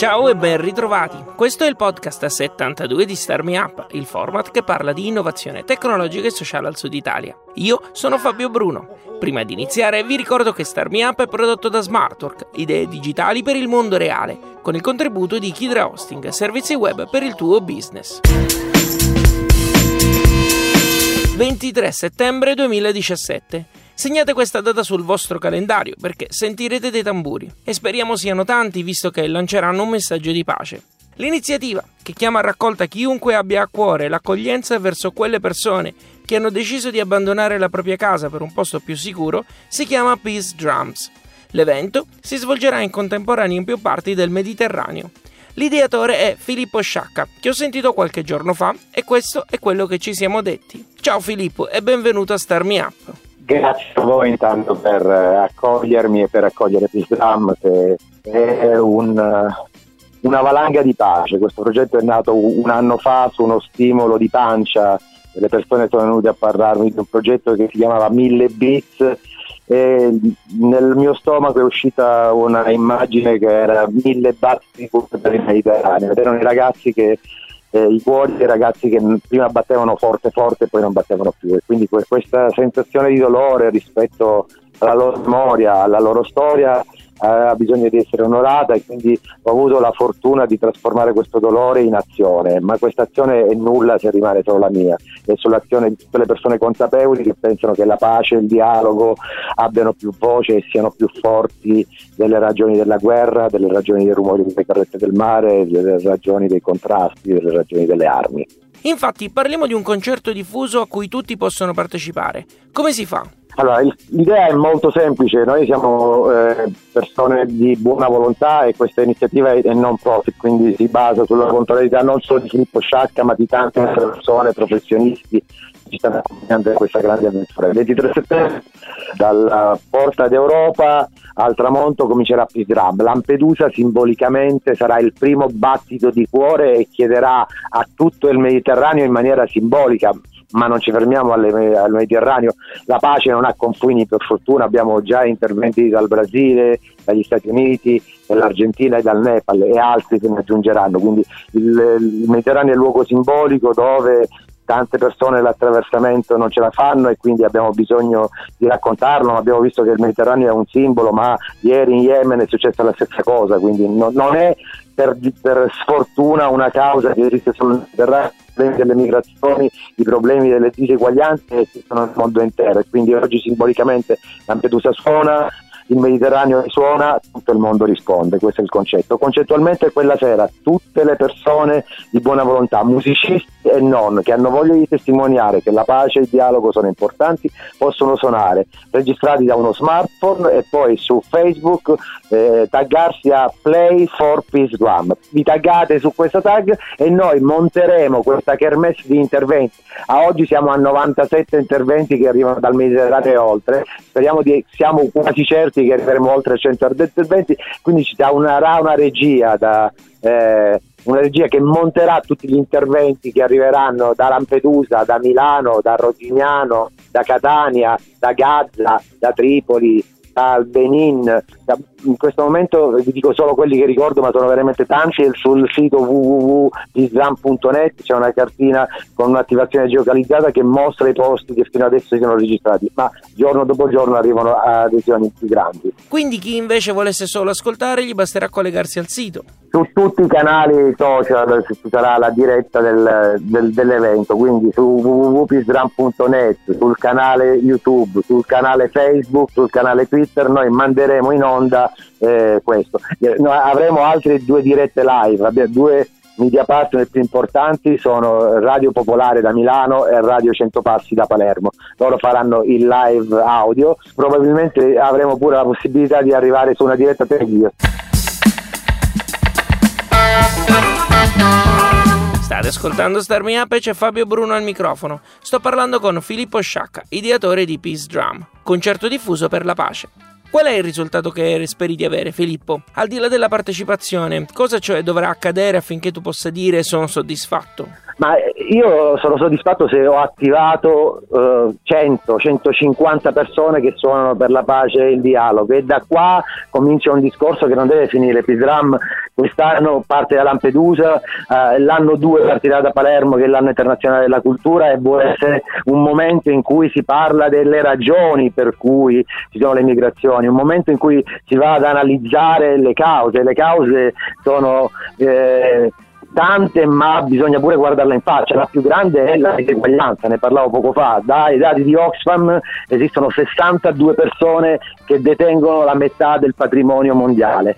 Ciao e ben ritrovati. Questo è il podcast 72 di Star Me Up, il format che parla di innovazione tecnologica e sociale al sud Italia. Io sono Fabio Bruno. Prima di iniziare vi ricordo che Star Me Up è prodotto da Smartwork, idee digitali per il mondo reale, con il contributo di Kidra Hosting, servizi web per il tuo business. 23 settembre 2017. Segnate questa data sul vostro calendario perché sentirete dei tamburi e speriamo siano tanti visto che lanceranno un messaggio di pace. L'iniziativa, che chiama a raccolta chiunque abbia a cuore l'accoglienza verso quelle persone che hanno deciso di abbandonare la propria casa per un posto più sicuro, si chiama Peace Drums. L'evento si svolgerà in contemporanea in più parti del Mediterraneo. L'ideatore è Filippo Sciacca, che ho sentito qualche giorno fa e questo è quello che ci siamo detti. Ciao Filippo e benvenuto a Star Me Up. Grazie a voi intanto per eh, accogliermi e per accogliere Pisdram che è un, eh, una valanga di pace. Questo progetto è nato un anno fa su uno stimolo di pancia. Le persone sono venute a parlarmi di un progetto che si chiamava 1000 bits e nel mio stomaco è uscita una immagine che era 1000 battiti per il Mediterraneo ed erano i ragazzi che eh, i cuori dei ragazzi che prima battevano forte forte e poi non battevano più. E quindi que- questa sensazione di dolore rispetto alla loro memoria, alla loro storia ha bisogno di essere onorata e quindi ho avuto la fortuna di trasformare questo dolore in azione, ma questa azione è nulla se rimane solo la mia, è sull'azione di tutte le persone consapevoli che pensano che la pace il dialogo abbiano più voce e siano più forti delle ragioni della guerra, delle ragioni dei rumori delle carrette del mare, delle ragioni dei contrasti, delle ragioni delle armi. Infatti parliamo di un concerto diffuso a cui tutti possono partecipare. Come si fa? Allora, l'idea è molto semplice, noi siamo eh, persone di buona volontà e questa iniziativa è, non profit, quindi si basa sulla volontarietà non solo di Filippo Sciacca ma di tante altre persone, professionisti che ci stanno accompagnando in questa grande avventura. Il 23 settembre dalla Porta d'Europa al tramonto comincerà Pisdram. Lampedusa simbolicamente sarà il primo battito di cuore e chiederà a tutto il Mediterraneo in maniera simbolica ma non ci fermiamo alle- al Mediterraneo, la pace non ha confini per fortuna, abbiamo già interventi dal Brasile, dagli Stati Uniti, dall'Argentina e dal Nepal e altri se ne aggiungeranno, quindi il, il Mediterraneo è il luogo simbolico dove tante persone l'attraversamento non ce la fanno e quindi abbiamo bisogno di raccontarlo, abbiamo visto che il Mediterraneo è un simbolo, ma ieri in Yemen è successa la stessa cosa, quindi no- non è per, per sfortuna una causa che esiste solo nel Mediterraneo, i problemi delle migrazioni, i problemi delle diseguaglianze esistono nel mondo intero e quindi oggi simbolicamente Lampedusa suona, il Mediterraneo risuona, tutto il mondo risponde, questo è il concetto. Concettualmente quella sera tutte le persone di buona volontà, musicisti e non, che hanno voglia di testimoniare che la pace e il dialogo sono importanti, possono suonare, registrati da uno smartphone e poi su Facebook eh, taggarsi a Play for Peace Drum. Vi taggate su questa tag e noi monteremo questa kermesse di interventi. A oggi siamo a 97 interventi che arrivano dal Mediterraneo e oltre, speriamo di, siamo quasi certi che arriveremo oltre 100 interventi, quindi ci sarà una, regia da... eh, una regia che monterà tutti gli interventi che arriveranno da Lampedusa, da Milano, da Rodignano, da Catania, da Gaza, da Tripoli, dal Benin. In questo momento vi dico solo quelli che ricordo, ma sono veramente tanti. Sul sito www.disram.net c'è una cartina con un'attivazione geocalizzata che mostra i posti che fino adesso si sono registrati, ma giorno dopo giorno arrivano adesioni più grandi. Quindi chi invece volesse solo ascoltare gli basterà collegarsi al sito. Su tutti i canali social ci sarà la diretta del- del- dell'evento, quindi su www.pisdram.net, sul canale YouTube, sul canale Facebook, sul canale Twitter, noi manderemo in onda eh, questo. Eh, noi avremo altre due dirette live, due media partner più importanti sono Radio Popolare da Milano e Radio Centopassi da Palermo. Loro faranno il live audio, probabilmente avremo pure la possibilità di arrivare su una diretta televisiva. State ascoltando Star Me Up e c'è Fabio Bruno al microfono. Sto parlando con Filippo Sciacca, ideatore di Peace Drum, concerto diffuso per la pace. Qual è il risultato che speri di avere, Filippo? Al di là della partecipazione, cosa cioè dovrà accadere affinché tu possa dire sono soddisfatto? Ma io sono soddisfatto se ho attivato eh, 100, 150 persone che suonano per la pace e il dialogo e da qua comincia un discorso che non deve finire. Pisram quest'anno parte da Lampedusa, eh, l'anno 2 partirà da Palermo che è l'anno internazionale della cultura e vuole essere un momento in cui si parla delle ragioni per cui ci sono le migrazioni, un momento in cui si va ad analizzare le cause. Le cause sono... Eh, tante, ma bisogna pure guardarla in faccia. La più grande è la diseguaglianza, ne parlavo poco fa. Dai dati di Oxfam esistono 62 persone che detengono la metà del patrimonio mondiale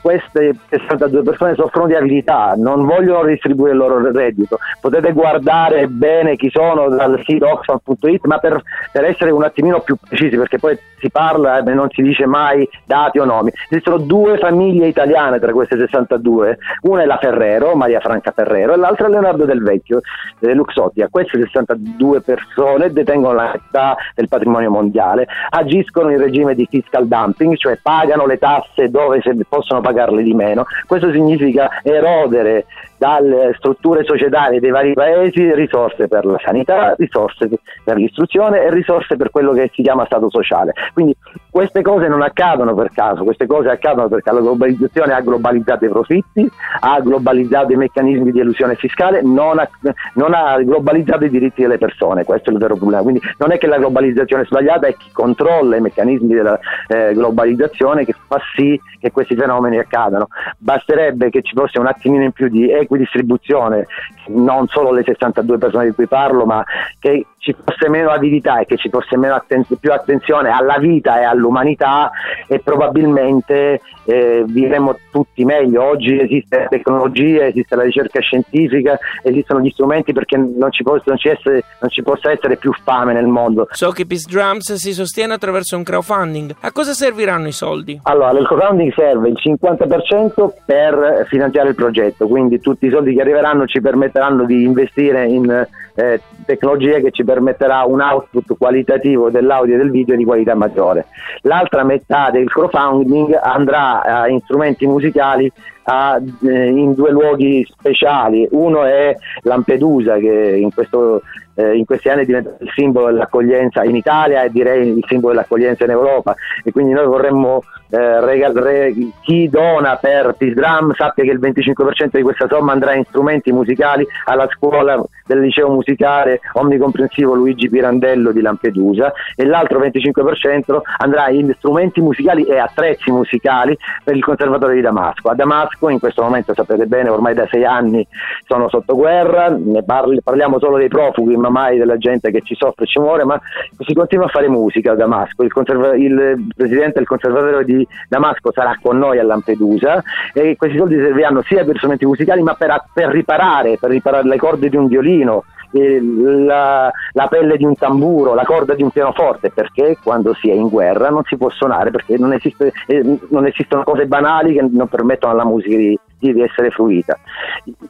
queste 62 persone soffrono di abilità, non vogliono distribuire il loro reddito. Potete guardare bene chi sono dal sito oxfam.it, ma per, per, essere un attimino più precisi, perché poi si parla e non si dice mai dati o nomi. Esistono due famiglie italiane tra queste 62, una è la Ferrero, Maria Franca Ferrero, e l'altra è Leonardo Del Vecchio, eh, Luxotia. Queste 62 persone detengono la metà del mondiale, agiscono in regime di fiscal dumping, cioè pagano le tasse dove possono possono pagarle di meno. Questo significa erodere dalle strutture societarie dei vari paesi risorse per la sanità, risorse per l'istruzione e risorse per quello che si chiama Stato sociale. Quindi queste cose non accadono per caso, queste cose accadono perché la globalizzazione ha globalizzato i profitti, ha globalizzato i meccanismi di elusione fiscale, non ha, non ha globalizzato i diritti delle persone, questo è il vero problema. Quindi non è che la globalizzazione è sbagliata, è chi controlla i meccanismi della eh, globalizzazione che fa sì che questi fenomeni accadano. Basterebbe che ci fosse un attimino in più di equidistribuzione, non solo le 62 persone di cui parlo, ma che ci fosse meno avidità e che ci fosse atten- più attenzione alla vita e all'umanità e probabilmente eh, vivremmo tutti meglio. Oggi esiste la tecnologia, esiste la ricerca scientifica, esistono gli strumenti perché non ci, possa, non ci, essere, non ci possa essere più fame nel mondo. So che Peace Drums si sostiene attraverso un crowdfunding. A cosa serviranno i soldi? Allora, nel crowdfunding serve il 50% per finanziare il progetto, quindi tutti i soldi che arriveranno ci permetteranno di investire in eh, tecnologia che ci permetterà un output qualitativo dell'audio e del video di qualità maggiore. L'altra metà del crowdfunding andrà a strumenti musicali a, eh, in due luoghi speciali. Uno è Lampedusa che in, questo, eh, in questi anni è diventato il simbolo dell'accoglienza in Italia e direi il simbolo dell'accoglienza in Europa e quindi noi vorremmo eh, regal, re, chi dona per Pisdram sappia che il 25% di questa somma andrà in strumenti musicali alla scuola del liceo musicale omnicomprensivo Luigi Pirandello di Lampedusa e l'altro 25% andrà in strumenti musicali e attrezzi musicali per il conservatorio di Damasco. A Damasco in questo momento sapete bene ormai da sei anni sono sotto guerra, ne parli, parliamo solo dei profughi ma mai della gente che ci soffre e ci muore, ma si continua a fare musica a Damasco. Il, conserva- il presidente del conservatorio di Damasco sarà con noi a Lampedusa e questi soldi serviranno sia per strumenti musicali ma per, per riparare, per riparare le corde di un violino, la, la, pelle di un tamburo, la corda di un pianoforte, perché quando si è in guerra non si può suonare, perché non, esiste, eh, non esistono cose banali che non permettono alla musica di, di, essere fruita.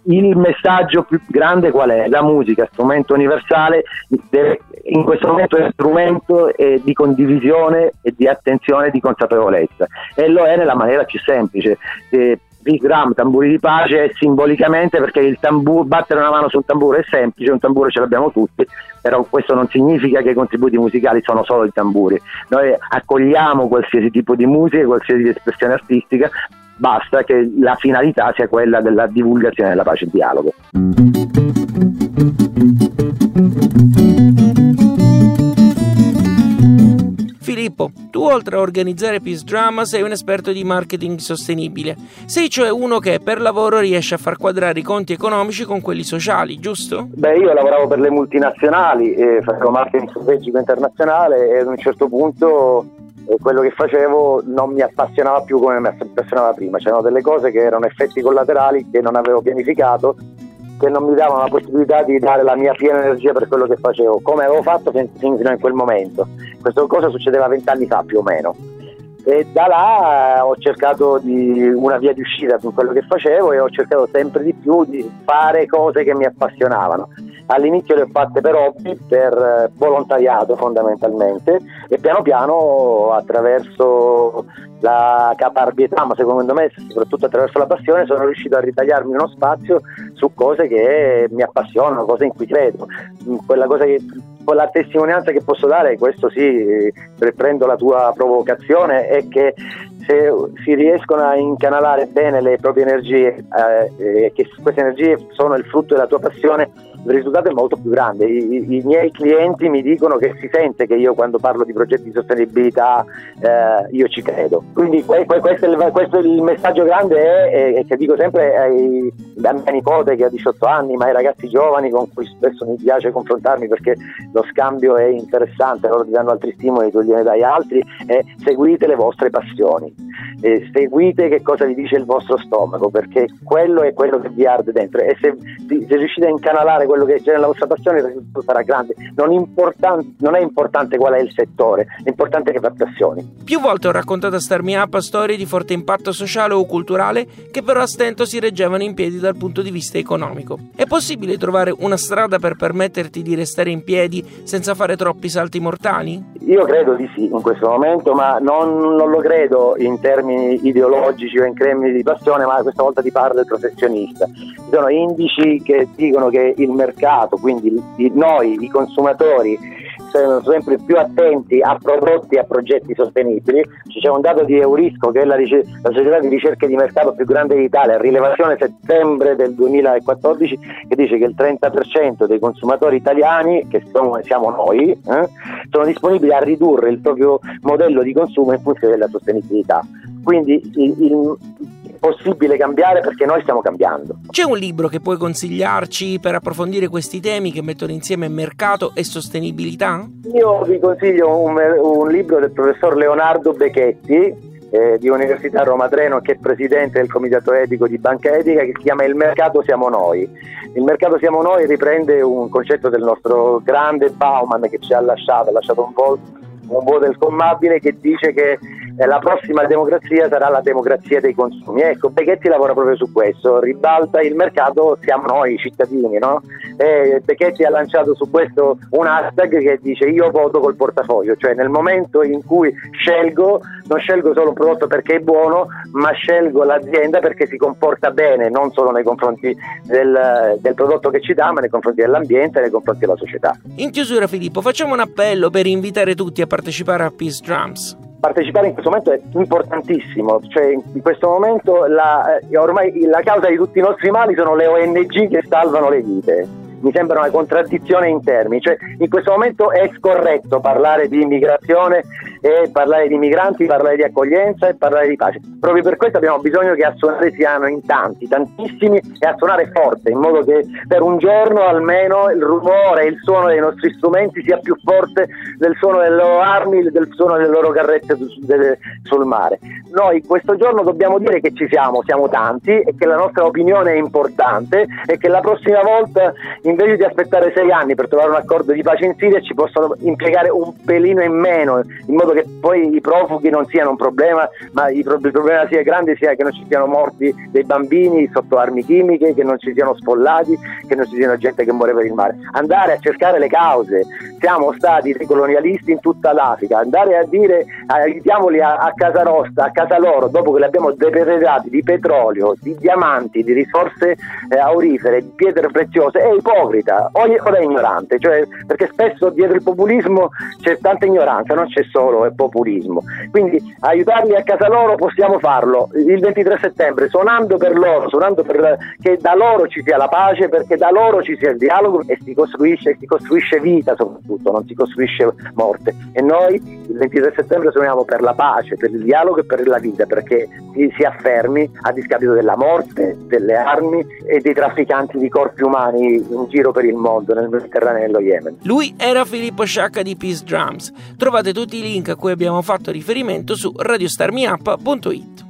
Il messaggio più grande qual è? La musica, strumento universale, deve, in questo momento è strumento eh, di condivisione e di attenzione e di consapevolezza e lo è nella maniera più semplice. Eh, Gram, tamburi di pace, simbolicamente perché il tamburo, battere una mano sul tamburo è semplice, un tamburo ce l'abbiamo tutti, però questo non significa che i contributi musicali sono solo i tamburi. Noi accogliamo qualsiasi tipo di musica, qualsiasi espressione artistica, basta che la finalità sia quella della divulgazione della pace e dialogo. Filippo, tu oltre a organizzare Peace Drama sei un esperto di marketing sostenibile. Sei cioè uno che per lavoro riesce a far quadrare i conti economici con quelli sociali, giusto? Beh, io lavoravo per le multinazionali e facevo marketing strategico internazionale e ad un certo punto eh, quello che facevo non mi appassionava più come mi appassionava prima. C'erano delle cose che erano effetti collaterali che non avevo pianificato che non mi davano la possibilità di dare la mia piena energia per quello che facevo, come avevo fatto fino a quel momento. Questa cosa succedeva vent'anni fa più o meno. e da là ho cercato una via di uscita con quello che facevo e ho cercato sempre di più di fare cose che mi appassionavano. All'inizio le ho fatte per hobby, per eh, volontariato fondamentalmente e piano piano attraverso la caparbietà, ma secondo me soprattutto attraverso la passione sono riuscito a ritagliarmi uno spazio su cose che mi appassionano, cose in cui credo. Quella cosa che la testimonianza che posso dare, questo sì, riprendo la tua provocazione, è che se si riescono a incanalare bene le proprie energie eh, che queste energie sono il frutto della tua passione, il risultato è molto più grande. I, I, miei clienti mi dicono che si sente che io quando parlo di progetti di sostenibilità eh, io ci credo. Quindi que, que, questo, è il, questo, è il, messaggio grande è, che dico sempre ai, a mia nipote che ha 18 anni, ma ai ragazzi giovani con cui spesso mi piace confrontarmi perché lo scambio è interessante, loro ti danno altri stimoli, tu gliene dai altri, è seguite le vostre passioni. E seguite che cosa vi dice il vostro stomaco perché quello è quello che vi arde dentro e se, se riuscite a incanalare quello che c'è nella vostra passione, il risultato sarà grande. Non, importan- non è importante qual è il settore, è importante che fa passioni. Più volte ho raccontato a Starmi Up storie di forte impatto sociale o culturale che però a stento si reggevano in piedi dal punto di vista economico. È possibile trovare una strada per permetterti di restare in piedi senza fare troppi salti mortali? Io credo di sì in questo momento, ma non, non lo credo in termini ideologici o in termini di passione, ma questa volta ti parlo del professionista. Ci sono indici che dicono che il mercato, quindi noi, i consumatori, sono sempre più attenti a prodotti e a progetti sostenibili. C'è un dato di Eurisco, che è la, la società di ricerca di mercato più grande d'Italia, rilevazione settembre del 2014, che dice che il 30% dei consumatori italiani, che siamo, siamo noi, eh, sono disponibili a ridurre il proprio modello di consumo in funzione della sostenibilità. Quindi il, il, possibile cambiare perché noi stiamo cambiando. C'è un libro che puoi consigliarci per approfondire questi temi che mettono insieme mercato e sostenibilità? Io vi consiglio un, un libro del professor Leonardo Becchetti eh, di Università Roma Treno che è presidente del comitato etico di Banca Etica che si chiama Il mercato siamo noi. Il mercato siamo noi riprende un concetto del nostro grande Bauman che ci ha lasciato, ha lasciato un po' un po' del commabile che dice che la prossima democrazia sarà la democrazia dei consumi. Ecco, Becchetti lavora proprio su questo, ribalta il mercato, siamo noi i cittadini, no? E Becchetti ha lanciato su questo un hashtag che dice io voto col portafoglio, cioè nel momento in cui scelgo, non scelgo solo un prodotto perché è buono, ma scelgo l'azienda perché si comporta bene, non solo nei confronti del, del prodotto che ci dà, ma nei confronti dell'ambiente e nei confronti della società. In chiusura Filippo, facciamo un appello per invitare tutti a partecipare a Peace Drums partecipare in questo momento è importantissimo, cioè in questo momento la, eh, ormai la causa di tutti i nostri mali sono le ONG che salvano le vite. Mi sembra una contraddizione in termini, cioè in questo momento è scorretto parlare di immigrazione e parlare di migranti, parlare di accoglienza e parlare di pace. Proprio per questo abbiamo bisogno che a suonare siano in tanti, tantissimi e a suonare forte, in modo che per un giorno almeno il rumore e il suono dei nostri strumenti sia più forte del suono delle loro armi, del suono delle loro carrette sul mare. Noi questo giorno dobbiamo dire che ci siamo, siamo tanti e che la nostra opinione è importante e che la prossima volta invece di aspettare sei anni per trovare un accordo di pace in Siria ci possono impiegare un pelino in meno, in modo che poi i profughi non siano un problema, ma il problema sia grande sia che non ci siano morti dei bambini sotto armi chimiche, che non ci siano sfollati, che non ci siano gente che muore per il mare. Andare a cercare le cause, siamo stati dei colonialisti in tutta l'Africa, andare a dire aiutiamoli a, a casa nostra, a casa loro, dopo che li abbiamo depredati di petrolio, di diamanti, di risorse eh, aurifere, di pietre preziose, è ipocrita. O, da ignorante, cioè, perché spesso dietro il populismo c'è tanta ignoranza, non c'è solo il populismo. Quindi aiutarli a casa loro possiamo farlo il 23 settembre, suonando per loro, suonando per che da loro ci sia la pace, perché da loro ci sia il dialogo e si costruisce, si costruisce vita soprattutto, non si costruisce morte. E noi il 23 settembre suoniamo per la pace, per il dialogo e per la vita, perché si, si affermi a discapito della morte, delle armi e dei trafficanti di corpi umani in giro per il mondo, nel Mediterraneo e nello Yemen. Lui era Filippo Sciacca di Peace Drums. Trovate tutti i link a cui abbiamo fatto riferimento su radiostarmiup.it.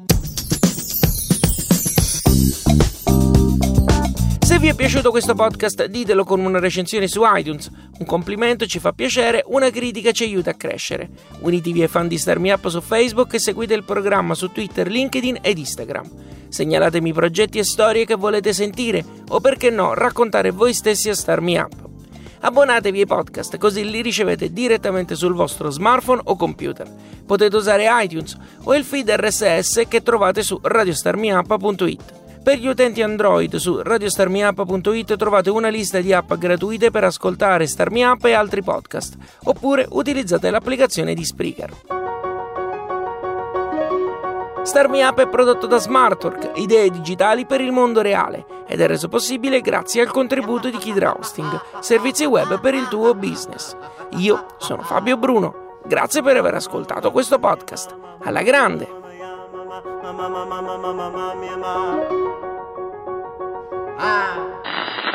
Vi è piaciuto questo podcast ditelo con una recensione su iTunes, un complimento ci fa piacere, una critica ci aiuta a crescere. Unitevi ai fan di Starmi Up su Facebook e seguite il programma su Twitter, LinkedIn ed Instagram. Segnalatemi progetti e storie che volete sentire o perché no raccontare voi stessi a Starmi Up. Abbonatevi ai podcast così li ricevete direttamente sul vostro smartphone o computer. Potete usare iTunes o il feed RSS che trovate su radiostarmiup.it. Per gli utenti Android su radiostarmiup.it trovate una lista di app gratuite per ascoltare Starmi e altri podcast, oppure utilizzate l'applicazione di Spreaker. Starmi è prodotto da Smartwork, idee digitali per il mondo reale, ed è reso possibile grazie al contributo di Kid Hosting, servizi web per il tuo business. Io sono Fabio Bruno, grazie per aver ascoltato questo podcast. Alla grande! mama, mama, mama, mama, mama, mama, mama. Ah.